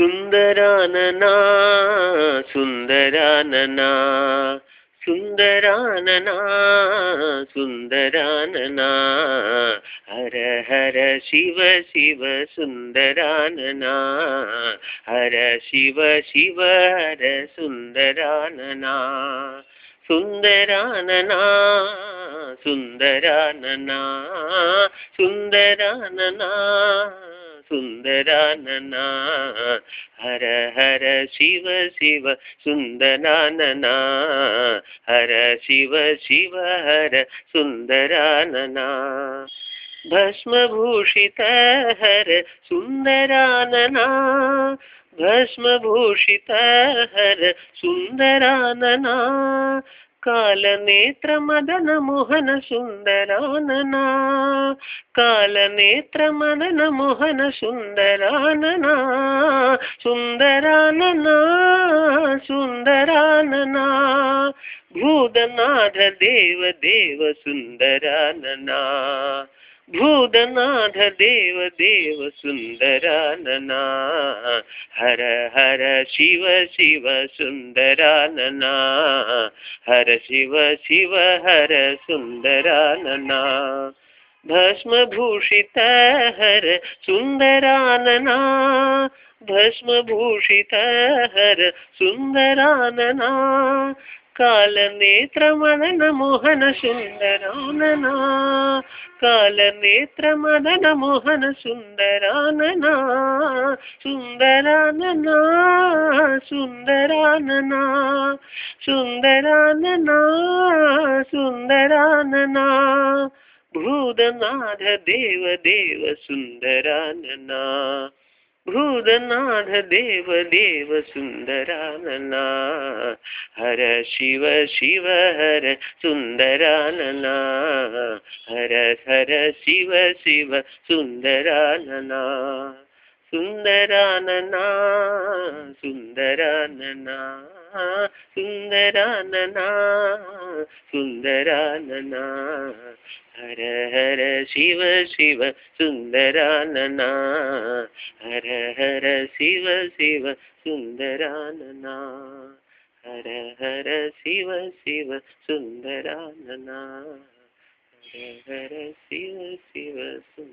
सुन्दरानना सुन्दरानना सुन्दरानना सुन्दरानना। हर हर शिव शिव सुन्दरानना, हर शिव शिव हर सुन्दरानना। सुन्दरानना सुन्दरानना सुन्दरानना। सुन्दरानना। हर हर शिव शिव सुन्दरानना। हर शिव शिव हर सुन्दरानना। भस्मभूषित हर सुन्दरानना। भस्मभूषित हर सुन्दरानना। काल नेत्र मदन मोहन सुंदरानना काल नेत्र मदन मोहन सुंदरानना सुंदरानना सुंदरानना भूतनाथ देव देव सुंदरानना भूतनाथ देव देव सुंदर नना हर हर शिव शिव सुंदर नना हर शिव शिव हर सुंदर आनना भस्म भूषित हर सुंदर आनना भस्म भूषित हर सुंदर नना कालनेत्रमदनमोहनसुन्दरानना। कालनेत्रमदनमोहनसुन्दरानना। सुन्दरानना सुन्दरानना। सुन्दरानना सुन्दरानना। भूतनाथ देव देव सुन्दरानना मरुदनाथ देव देव सुन्दरानना हर शिव शिव हर सुन्दरानना हर हर शिव शिव सुन्दरानना സുന്ദരാനനാ സുന്ദരാനനാ സുന്ദരാനനാ സുന്ദരാനനാ ഹര ഹര ശിവ ശിവ സുന്ദരാനനാ ഹര ഹര ശിവ ശിവ സുന്ദരാനനാ ഹര ഹര ശിവ ശിവ സുന്ദരാനനാ ഹര ഹര ശിവ ശിവ സുന്ദ